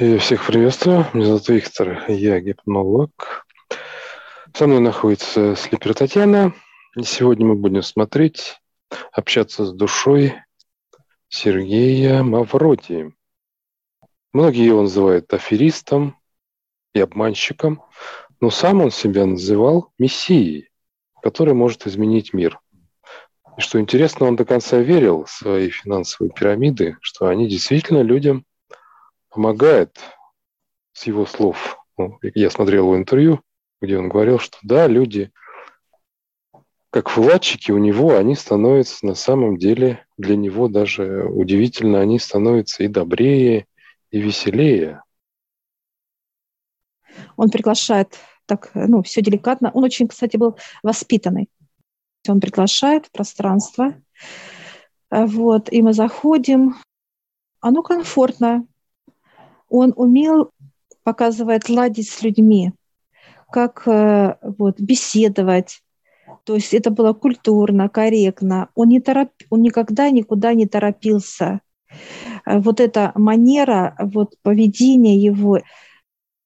Я всех приветствую. Меня зовут Виктор, я гипнолог. Со мной находится Слипер Татьяна. И сегодня мы будем смотреть, общаться с душой Сергея Мавроди. Многие его называют аферистом и обманщиком, но сам он себя называл мессией, который может изменить мир. И что интересно, он до конца верил в свои финансовые пирамиды, что они действительно людям помогает с его слов. Ну, я смотрел его интервью, где он говорил, что да, люди, как вкладчики у него, они становятся на самом деле, для него даже удивительно, они становятся и добрее, и веселее. Он приглашает так, ну, все деликатно. Он очень, кстати, был воспитанный. Он приглашает в пространство, вот, и мы заходим. Оно комфортно, он умел, показывать, ладить с людьми, как э, вот, беседовать. То есть это было культурно, корректно. Он, не тороп... он никогда никуда не торопился. Э, вот эта манера, вот поведение его,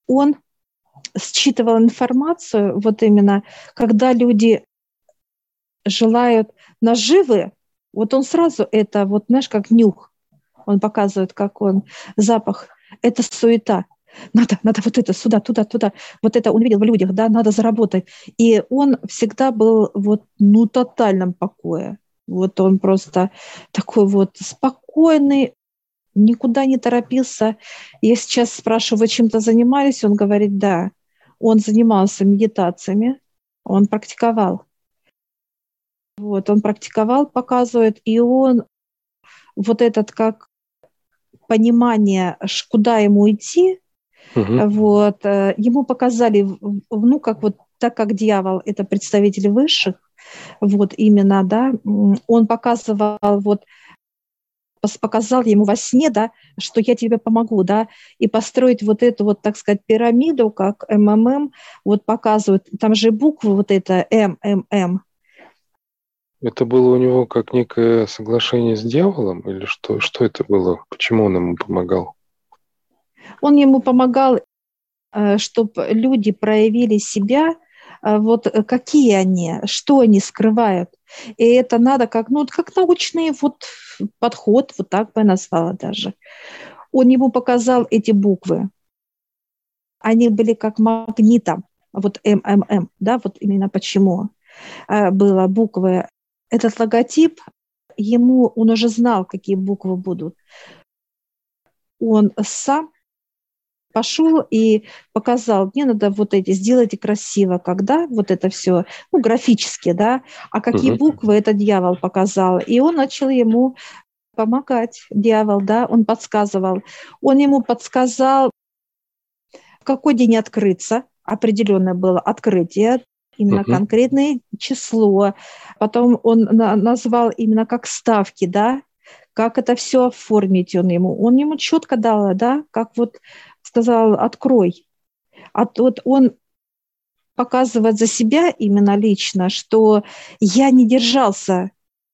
он считывал информацию, вот именно, когда люди желают наживы, вот он сразу это, вот знаешь, как нюх, он показывает, как он запах это суета. Надо, надо вот это сюда, туда, туда. Вот это он видел в людях, да, надо заработать. И он всегда был вот, ну, тотальном покое. Вот он просто такой вот спокойный, никуда не торопился. Я сейчас спрашиваю, чем-то занимались? Он говорит, да. Он занимался медитациями, он практиковал. Вот, он практиковал, показывает, и он вот этот как понимание, куда ему идти, угу. вот, э, ему показали, ну, как вот так как дьявол – это представитель высших, вот именно, да, он показывал вот показал ему во сне, да, что я тебе помогу, да, и построить вот эту вот, так сказать, пирамиду, как МММ, вот показывают, там же буквы вот это МММ, это было у него как некое соглашение с дьяволом или что? Что это было? Почему он ему помогал? Он ему помогал, э, чтобы люди проявили себя, э, вот э, какие они, что они скрывают. И это надо как, ну, как научный вот подход, вот так бы я назвала даже. Он ему показал эти буквы. Они были как магнитом, вот МММ, да, вот именно почему было буквы этот логотип, ему, он уже знал, какие буквы будут. Он сам пошел и показал, мне надо вот эти, сделайте красиво, когда вот это все, ну, графически, да, а какие угу. буквы этот дьявол показал. И он начал ему помогать, дьявол, да, он подсказывал. Он ему подсказал, в какой день открыться, определенное было открытие, именно uh-huh. конкретное число. Потом он на- назвал именно как ставки, да, как это все оформить он ему. Он ему четко дал, да, как вот сказал, открой. А вот он показывает за себя именно лично, что я не держался.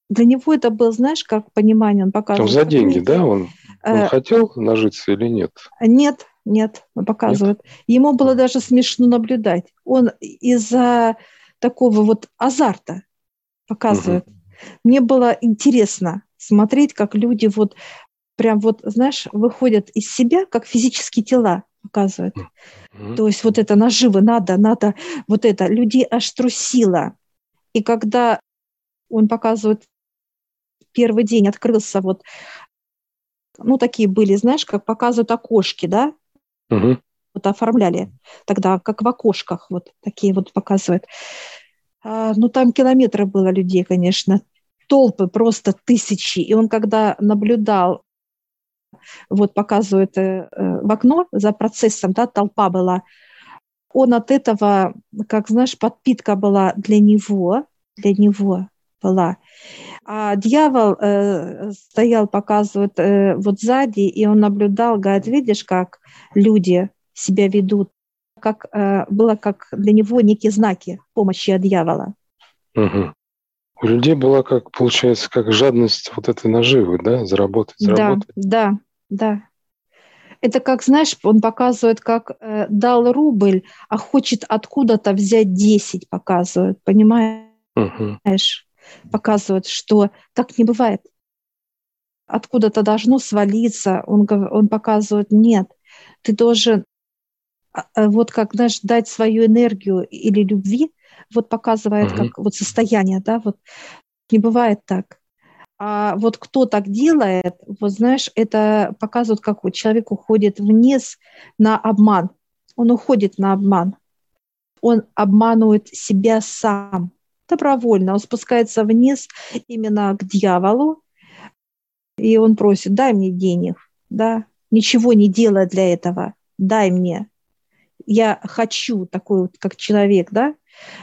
Для него это был, знаешь, как понимание, он показывал. за деньги, да, он, он э, хотел нажиться или нет? Нет, нет, показывают. Нет? Ему было даже смешно наблюдать. Он из-за такого вот азарта показывает. Угу. Мне было интересно смотреть, как люди вот прям вот, знаешь, выходят из себя, как физические тела показывают. mm То есть вот это наживы, надо, надо, вот это, людей аж трусило. И когда он показывает, первый день открылся вот, ну, такие были, знаешь, как показывают окошки, да, Угу. Вот оформляли тогда, как в окошках, вот такие вот показывают. А, ну, там километры было людей, конечно, толпы, просто тысячи. И он, когда наблюдал, вот показывает э, э, в окно за процессом, да, толпа была, он от этого, как знаешь, подпитка была для него, для него была. А дьявол э, стоял, показывает э, вот сзади, и он наблюдал, говорит, видишь, как люди себя ведут, как э, было как для него некие знаки помощи от дьявола. Угу. У людей была как, получается, как жадность вот этой наживы, да, заработать, заработать. Да, да, да. Это как, знаешь, он показывает, как э, дал рубль, а хочет откуда-то взять 10, показывает, понимаешь? Угу. Показывает, что так не бывает. Откуда-то должно свалиться. Он, он показывает, нет, ты должен а, а, вот как, знаешь, дать свою энергию или любви, вот показывает угу. как вот состояние, да, вот не бывает так. А вот кто так делает, вот знаешь, это показывает, как вот человек уходит вниз на обман. Он уходит на обман. Он обманывает себя сам добровольно. Он спускается вниз именно к дьяволу, и он просит, дай мне денег, да, ничего не делая для этого, дай мне. Я хочу такой вот, как человек, да,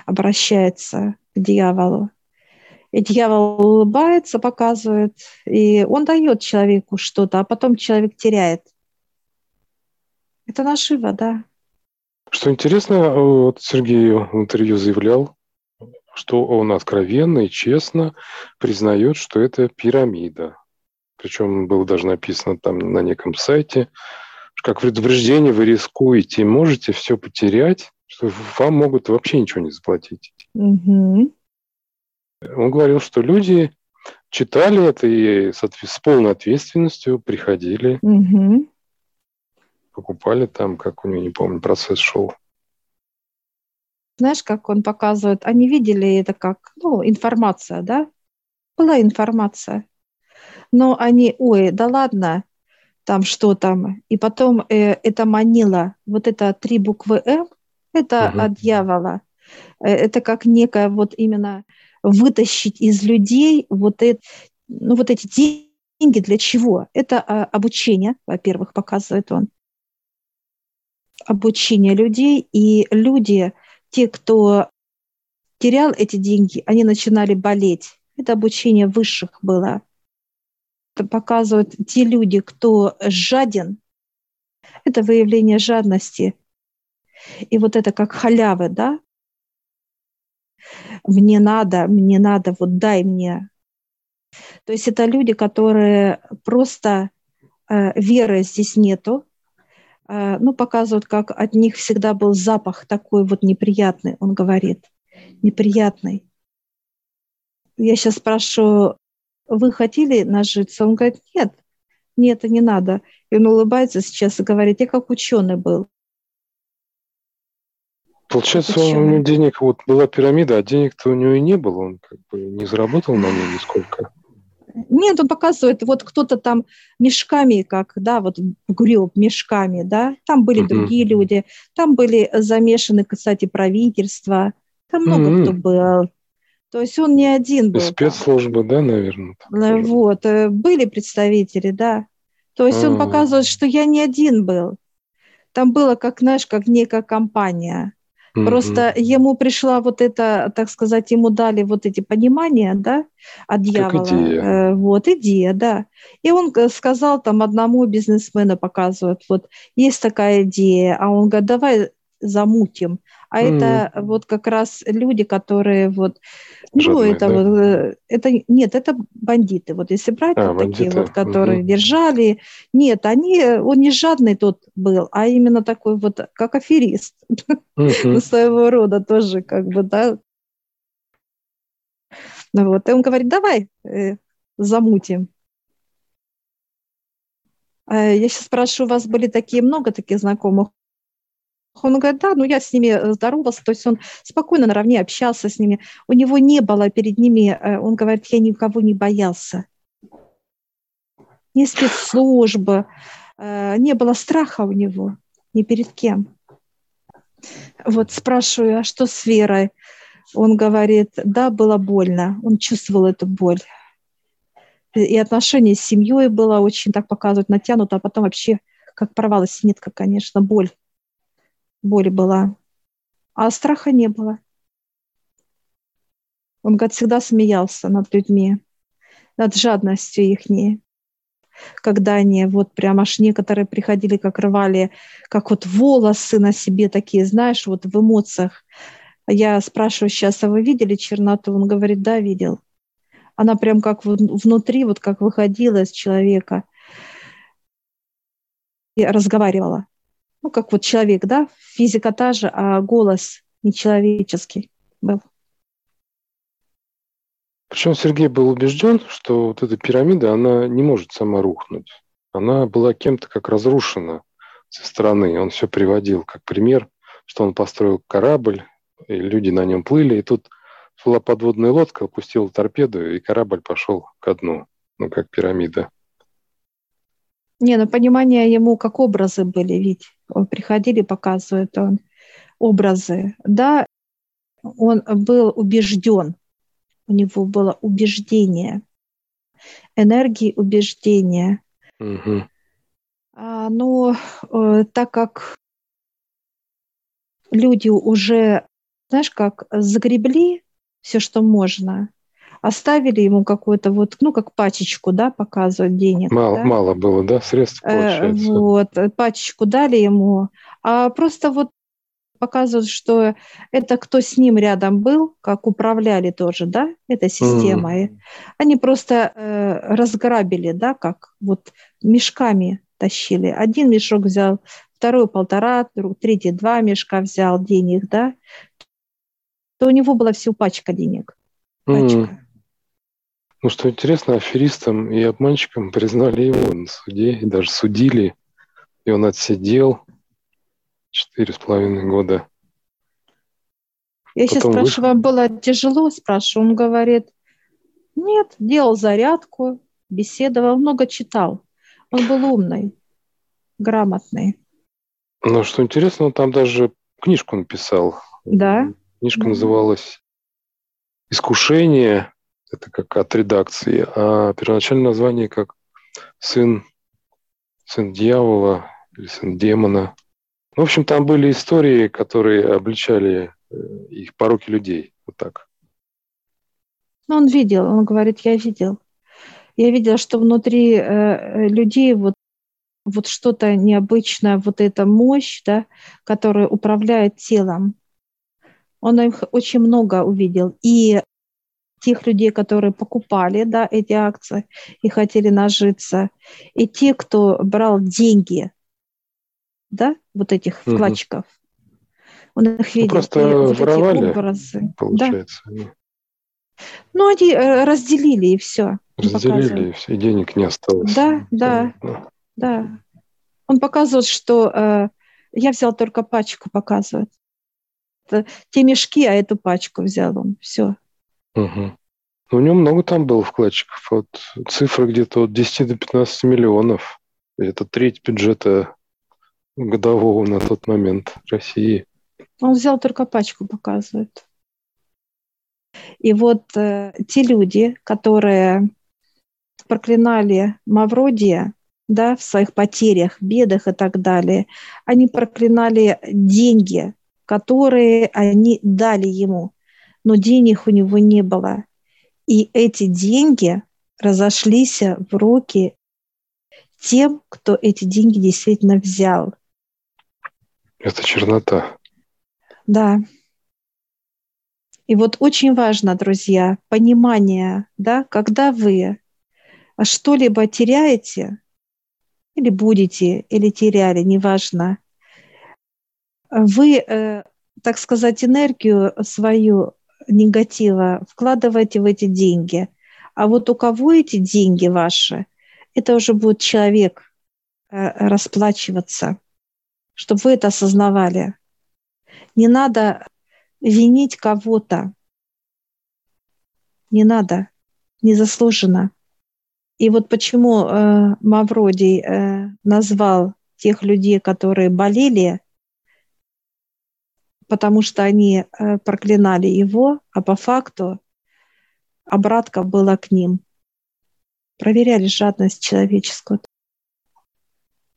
обращается к дьяволу. И дьявол улыбается, показывает, и он дает человеку что-то, а потом человек теряет. Это наживо, да. Что интересно, вот Сергей в интервью заявлял, что он откровенно и честно признает, что это пирамида. Причем было даже написано там на неком сайте, как предупреждение вы рискуете, можете все потерять, что вам могут вообще ничего не заплатить. Угу. Он говорил, что люди читали это и с полной ответственностью приходили, угу. покупали там, как у него, не помню, процесс шел. Знаешь, как он показывает, они видели это как, ну, информация, да? Была информация. Но они, ой, да ладно, там что там. И потом э, это манило, вот это три буквы М, это угу. от дьявола. Э, это как некая вот именно вытащить из людей вот, это, ну, вот эти деньги для чего? Это а, обучение, во-первых, показывает он. Обучение людей, и люди, те, кто терял эти деньги, они начинали болеть. Это обучение высших было. Это показывают те люди, кто жаден, это выявление жадности. И вот это как халявы, да, мне надо, мне надо, вот дай мне. То есть это люди, которые просто э, веры здесь нету, ну, показывают, как от них всегда был запах такой вот неприятный, он говорит, неприятный. Я сейчас спрашиваю, вы хотели нажиться? Он говорит, нет, нет, это не надо. И он улыбается сейчас и говорит, я как ученый был. Получается, у него денег, вот была пирамида, а денег-то у него и не было, он как бы не заработал на ней нисколько. Нет, он показывает, вот кто-то там мешками, как, да, вот греб мешками, да, там были угу. другие люди, там были замешаны, кстати, правительства, там много угу. кто был. То есть он не один был. Спецслужбы, да, наверное. Э, вот, э, были представители, да. То есть А-а-а. он показывает, что я не один был. Там было, как, знаешь, как некая компания. Mm-hmm. Просто ему пришла вот это, так сказать, ему дали вот эти понимания, да, от дьявола. Как идея. Э, вот, идея, да. И он сказал там одному бизнесмену показывают, вот, есть такая идея, а он говорит, давай замутим. А mm. это вот как раз люди, которые вот, ну, Жадные, это да? вот, э, это, нет, это бандиты. Вот если брать а, вот такие вот, которые mm держали, нет, они, он не жадный тот был, а именно такой вот, как аферист. Mm-hmm. Своего рода тоже, как бы, да. Ну вот, и он говорит, давай э, замутим. Э, я сейчас спрашиваю, у вас были такие много таких знакомых? Он говорит, да, ну я с ними э, здоровался, то есть он спокойно наравне общался с ними. У него не было перед ними, э, он говорит, я никого не боялся. Ни спецслужбы, э, не было страха у него ни перед кем. Вот спрашиваю, а что с Верой? Он говорит, да, было больно, он чувствовал эту боль. И отношение с семьей было очень, так показывать, натянуто, а потом вообще как порвалась нитка, конечно, боль боль была, а страха не было. Он, говорит, всегда смеялся над людьми, над жадностью их. Когда они вот прям аж некоторые приходили, как рвали, как вот волосы на себе такие, знаешь, вот в эмоциях. Я спрашиваю сейчас, а вы видели черноту? Он говорит, да, видел. Она прям как внутри, вот как выходила из человека – разговаривала. Ну, как вот человек, да, физика та же, а голос нечеловеческий был. Причем Сергей был убежден, что вот эта пирамида, она не может сама рухнуть. Она была кем-то как разрушена со стороны. Он все приводил как пример, что он построил корабль, и люди на нем плыли, и тут была подводная лодка, опустила торпеду, и корабль пошел ко дну, ну, как пирамида. Не, ну понимание ему как образы были, ведь приходили, показывает он образы. Да, он был убежден, у него было убеждение, энергии убеждения. Угу. А, но э, так как люди уже, знаешь, как загребли все, что можно, оставили ему какую-то вот, ну, как пачечку, да, показывать денег. Мало, да? мало было, да, средств э, получается. Э, вот, пачечку дали ему, а просто вот показывают, что это кто с ним рядом был, как управляли тоже, да, этой системой. Mm. Они просто э, разграбили, да, как вот мешками тащили. Один мешок взял, второй полтора, третий два мешка взял денег, да, то у него была всего пачка денег. Пачка. Mm. Ну, что интересно, аферистам и обманщикам признали его на суде и даже судили, и он отсидел четыре с половиной года. Я Потом сейчас спрашиваю, вам было тяжело? Спрашиваю, он говорит, нет, делал зарядку, беседовал, много читал. Он был умный, грамотный. Ну, что интересно, он там даже книжку написал. Да. Книжка называлась «Искушение». Это как от редакции. А первоначальное название как «Сын, сын дьявола» или «Сын демона». В общем, там были истории, которые обличали э, их пороки людей. Вот так. Ну, он видел, он говорит, я видел. Я видела, что внутри э, э, людей вот, вот что-то необычное, вот эта мощь, да, которая управляет телом. Он их очень много увидел. И тех людей, которые покупали да, эти акции и хотели нажиться, и те, кто брал деньги да, вот этих угу. вкладчиков. Он их видел. Ну, просто вот воровали, образы. получается. Да. Ну, они э, разделили, и все. Разделили, и все, и денег не осталось. Да, да, да. да. Он показывает, что э, я взял только пачку, показывает. Это те мешки, а эту пачку взял он. Все. Угу. У него много там было вкладчиков. Вот цифра где-то от 10 до 15 миллионов. Это треть бюджета годового на тот момент России. Он взял только пачку, показывает. И вот э, те люди, которые проклинали Мавродия, да, в своих потерях, бедах и так далее, они проклинали деньги, которые они дали ему, но денег у него не было. И эти деньги разошлись в руки тем, кто эти деньги действительно взял. Это чернота. Да. И вот очень важно, друзья, понимание, да, когда вы что-либо теряете, или будете, или теряли, неважно, вы, э, так сказать, энергию свою негатива вкладываете в эти деньги. А вот у кого эти деньги ваши, это уже будет человек э, расплачиваться чтобы вы это осознавали. Не надо винить кого-то. Не надо, незаслуженно. И вот почему э, Мавродий э, назвал тех людей, которые болели, потому что они э, проклинали его, а по факту обратка была к ним. Проверяли жадность человеческую.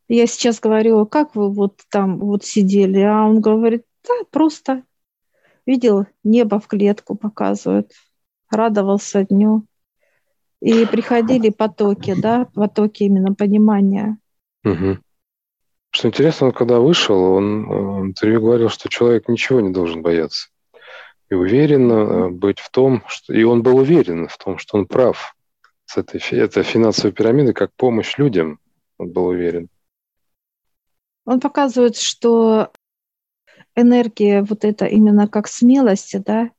Я сейчас говорю, как вы вот там вот сидели, а он говорит, да, просто видел небо в клетку показывают, радовался дню. И приходили потоки, да, потоки именно понимания. Угу. Что интересно, он когда вышел, он в интервью говорил, что человек ничего не должен бояться. И уверенно э, быть в том, что... И он был уверен в том, что он прав с этой, этой финансовой пирамидой как помощь людям. Он был уверен. Он показывает, что энергия вот это именно как смелости, да,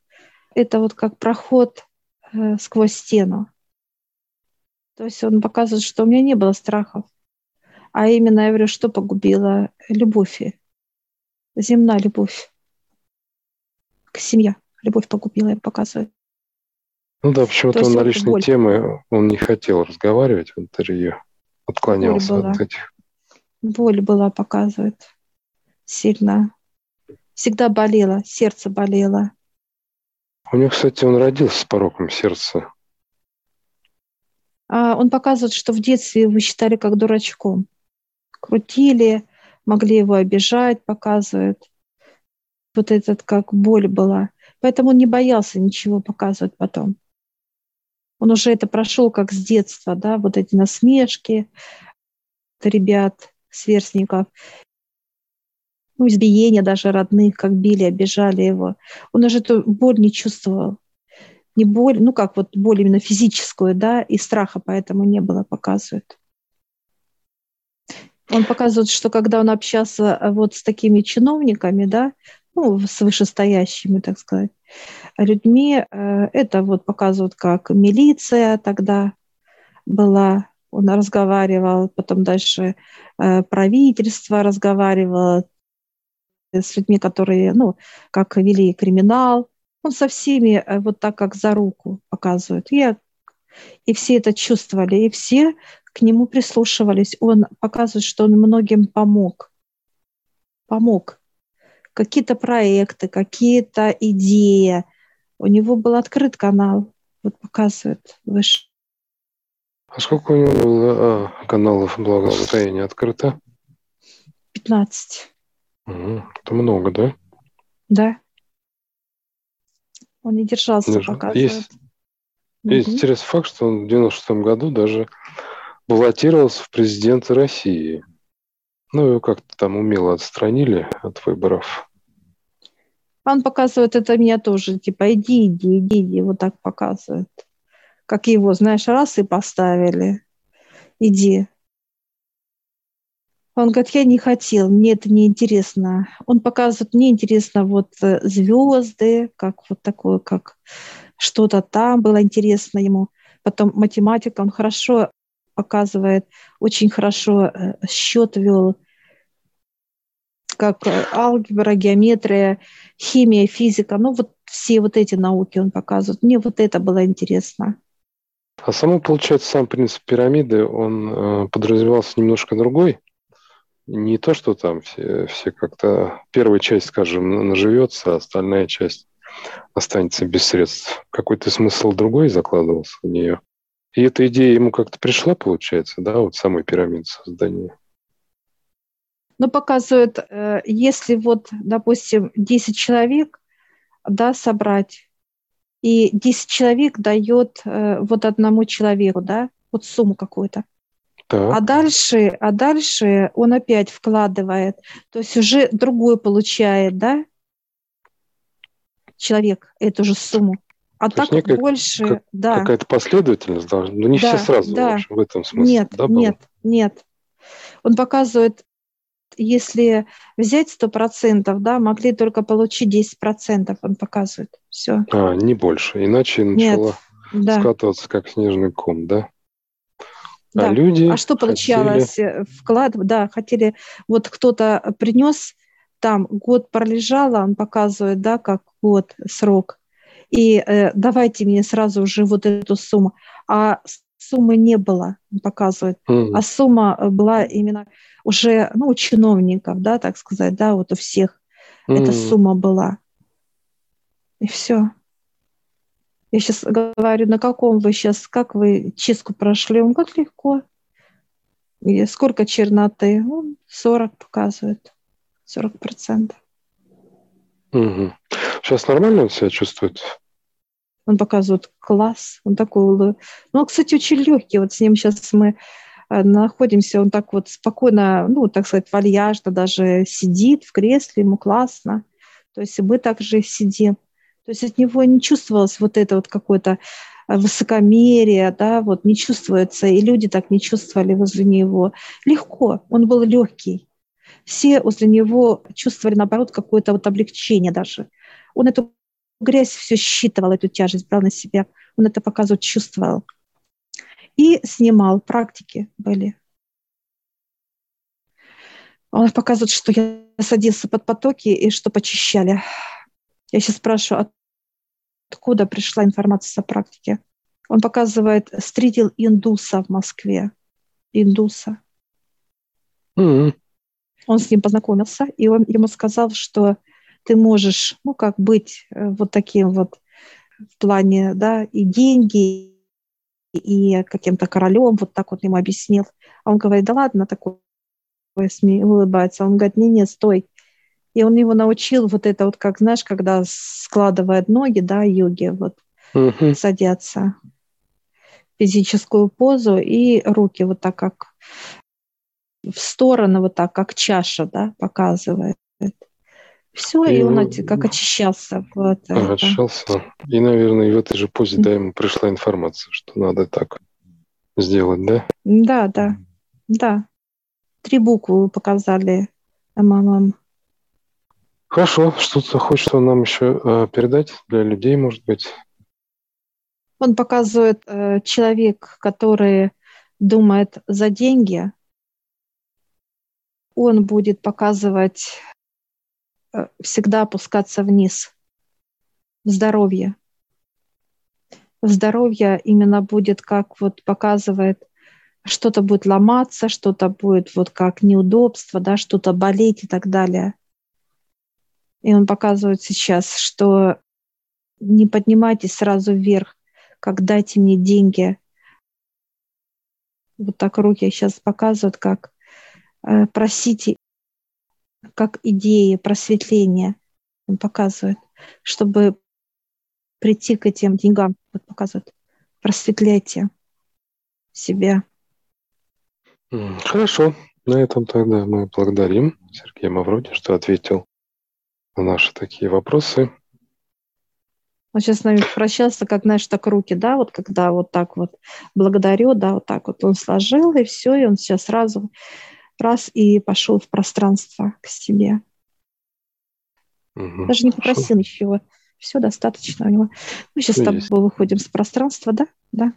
это вот как проход э, сквозь стену. То есть он показывает, что у меня не было страхов. А именно, я говорю, что погубило любовь. Земная любовь. К семье. Любовь погубила, я показываю. Ну да, почему-то он на личные боль. темы он не хотел разговаривать в интервью. Отклонялся от этих. Боль была, показывает. Сильно. Всегда болело, сердце болело. У него, кстати, он родился с пороком сердца. А он показывает, что в детстве его считали как дурачком. Крутили, могли его обижать, показывает. Вот этот как боль была. Поэтому он не боялся ничего показывать потом. Он уже это прошел как с детства, да, вот эти насмешки ребят, сверстников, ну, избиения даже родных, как били, обижали его. Он уже эту боль не чувствовал. Не боль, ну как вот боль именно физическую, да, и страха поэтому не было, показывает. Он показывает, что когда он общался э, вот с такими чиновниками, да, ну, с вышестоящими, так сказать, людьми. Э, это вот показывают, как милиция тогда была, он разговаривал, потом дальше э, правительство разговаривало с людьми, которые, ну, как вели криминал. Он со всеми вот так, как за руку показывает. И, и все это чувствовали, и все к нему прислушивались. Он показывает, что он многим помог. Помог какие-то проекты, какие-то идеи. У него был открыт канал, вот показывает выше. А сколько у него было а, каналов благосостояния открыто? 15. Угу. Это много, да? Да. Он не держался, Держ... показывает. Есть, угу. есть интересный факт, что он в 96 году даже баллотировался в президенты России. Ну, его как-то там умело отстранили от выборов. Он показывает это меня тоже, типа, иди, иди, иди, иди, вот так показывает. Как его, знаешь, раз и поставили. Иди. Он говорит, я не хотел, мне это не интересно. Он показывает, мне интересно вот э, звезды, как вот такое, как что-то там было интересно ему. Потом математика, он хорошо показывает, очень хорошо э, счет вел, как э, алгебра, геометрия, химия, физика. Ну, вот все вот эти науки он показывает. Мне вот это было интересно. А само, получается, сам принцип пирамиды, он э, подразумевался немножко другой. Не то, что там все, все как-то... Первая часть, скажем, наживется, а остальная часть останется без средств. Какой-то смысл другой закладывался в нее. И эта идея ему как-то пришла, получается, да, вот самой пирамиды создания. Ну, показывает, э, если вот, допустим, 10 человек, да, собрать, и 10 человек дает э, вот одному человеку, да, вот сумму какую-то. А дальше, а дальше он опять вкладывает, то есть уже другой получает, да, человек эту же сумму. А То так некая, больше, как, да. Какая-то последовательность должна, но ну, не да, все сразу да. в этом смысле. Нет, да, нет, нет. Он показывает, если взять сто процентов, да, могли только получить 10%, он показывает. Все. А, не больше. Иначе начала Нет, да. скатываться как снежный ком, да? А да. А люди. А что получалось? Хотели... Вклад, да, хотели. Вот кто-то принес там год пролежало, он показывает, да, как год срок и э, давайте мне сразу же вот эту сумму. А суммы не было, он показывает, mm. а сумма э, была именно уже ну, у чиновников, да, так сказать, да, вот у всех mm. эта сумма была. И все. Я сейчас говорю, на каком вы сейчас, как вы чистку прошли? Он как легко. И сколько черноты? Он 40 показывает, 40 процентов. Угу. Сейчас нормально он себя чувствует? Он показывает класс, он такой, ну, он, кстати, очень легкий. Вот с ним сейчас мы э, находимся, он так вот спокойно, ну, так сказать, вальяжно даже сидит в кресле, ему классно. То есть мы также сидим. То есть от него не чувствовалось вот это вот какое-то э, высокомерие, да, вот не чувствуется, и люди так не чувствовали возле него. Легко, он был легкий. Все возле него чувствовали, наоборот, какое-то вот облегчение даже. Он эту грязь все считывал, эту тяжесть брал на себя. Он это показывал, чувствовал. И снимал, практики были. Он показывает, что я садился под потоки и что почищали. Я сейчас спрашиваю, откуда пришла информация о практике. Он показывает, встретил индуса в Москве. Индуса. Mm-hmm. Он с ним познакомился, и он ему сказал, что ты можешь, ну, как быть э, вот таким вот в плане, да, и деньги, и каким-то королем, вот так вот ему объяснил. А он говорит, да ладно, такой улыбается. Он говорит, не, не, стой. И он его научил вот это вот, как, знаешь, когда складывает ноги, да, йоги, вот, uh-huh. садятся физическую позу и руки вот так как в сторону, вот так как чаша, да, показывает. Все, и, и он как очищался. Вот очищался. И, наверное, в этой же позе, да, ему пришла информация, что надо так сделать, да? Да, да, да. Три буквы показали МММ. Хорошо. Что-то хочется нам еще э, передать для людей, может быть? Он показывает э, человек, который думает за деньги, он будет показывать э, всегда опускаться вниз в здоровье. В здоровье именно будет, как вот показывает, что-то будет ломаться, что-то будет вот как неудобство, да, что-то болеть и так далее. И он показывает сейчас, что не поднимайтесь сразу вверх, как дайте мне деньги. Вот так руки сейчас показывают, как просите, как идеи просветления он показывает, чтобы прийти к этим деньгам, вот показывает, просветляйте себя. Хорошо. На этом тогда мы благодарим Сергея Мавроди, что ответил на наши такие вопросы. Он сейчас с нами прощался, как, знаешь, так руки, да, вот когда вот так вот благодарю, да, вот так вот он сложил, и все, и он сейчас сразу раз и пошел в пространство к себе. Угу, Даже не попросил хорошо. ничего. Все достаточно у него. Мы сейчас все с тобой есть. выходим с пространства, да? Да.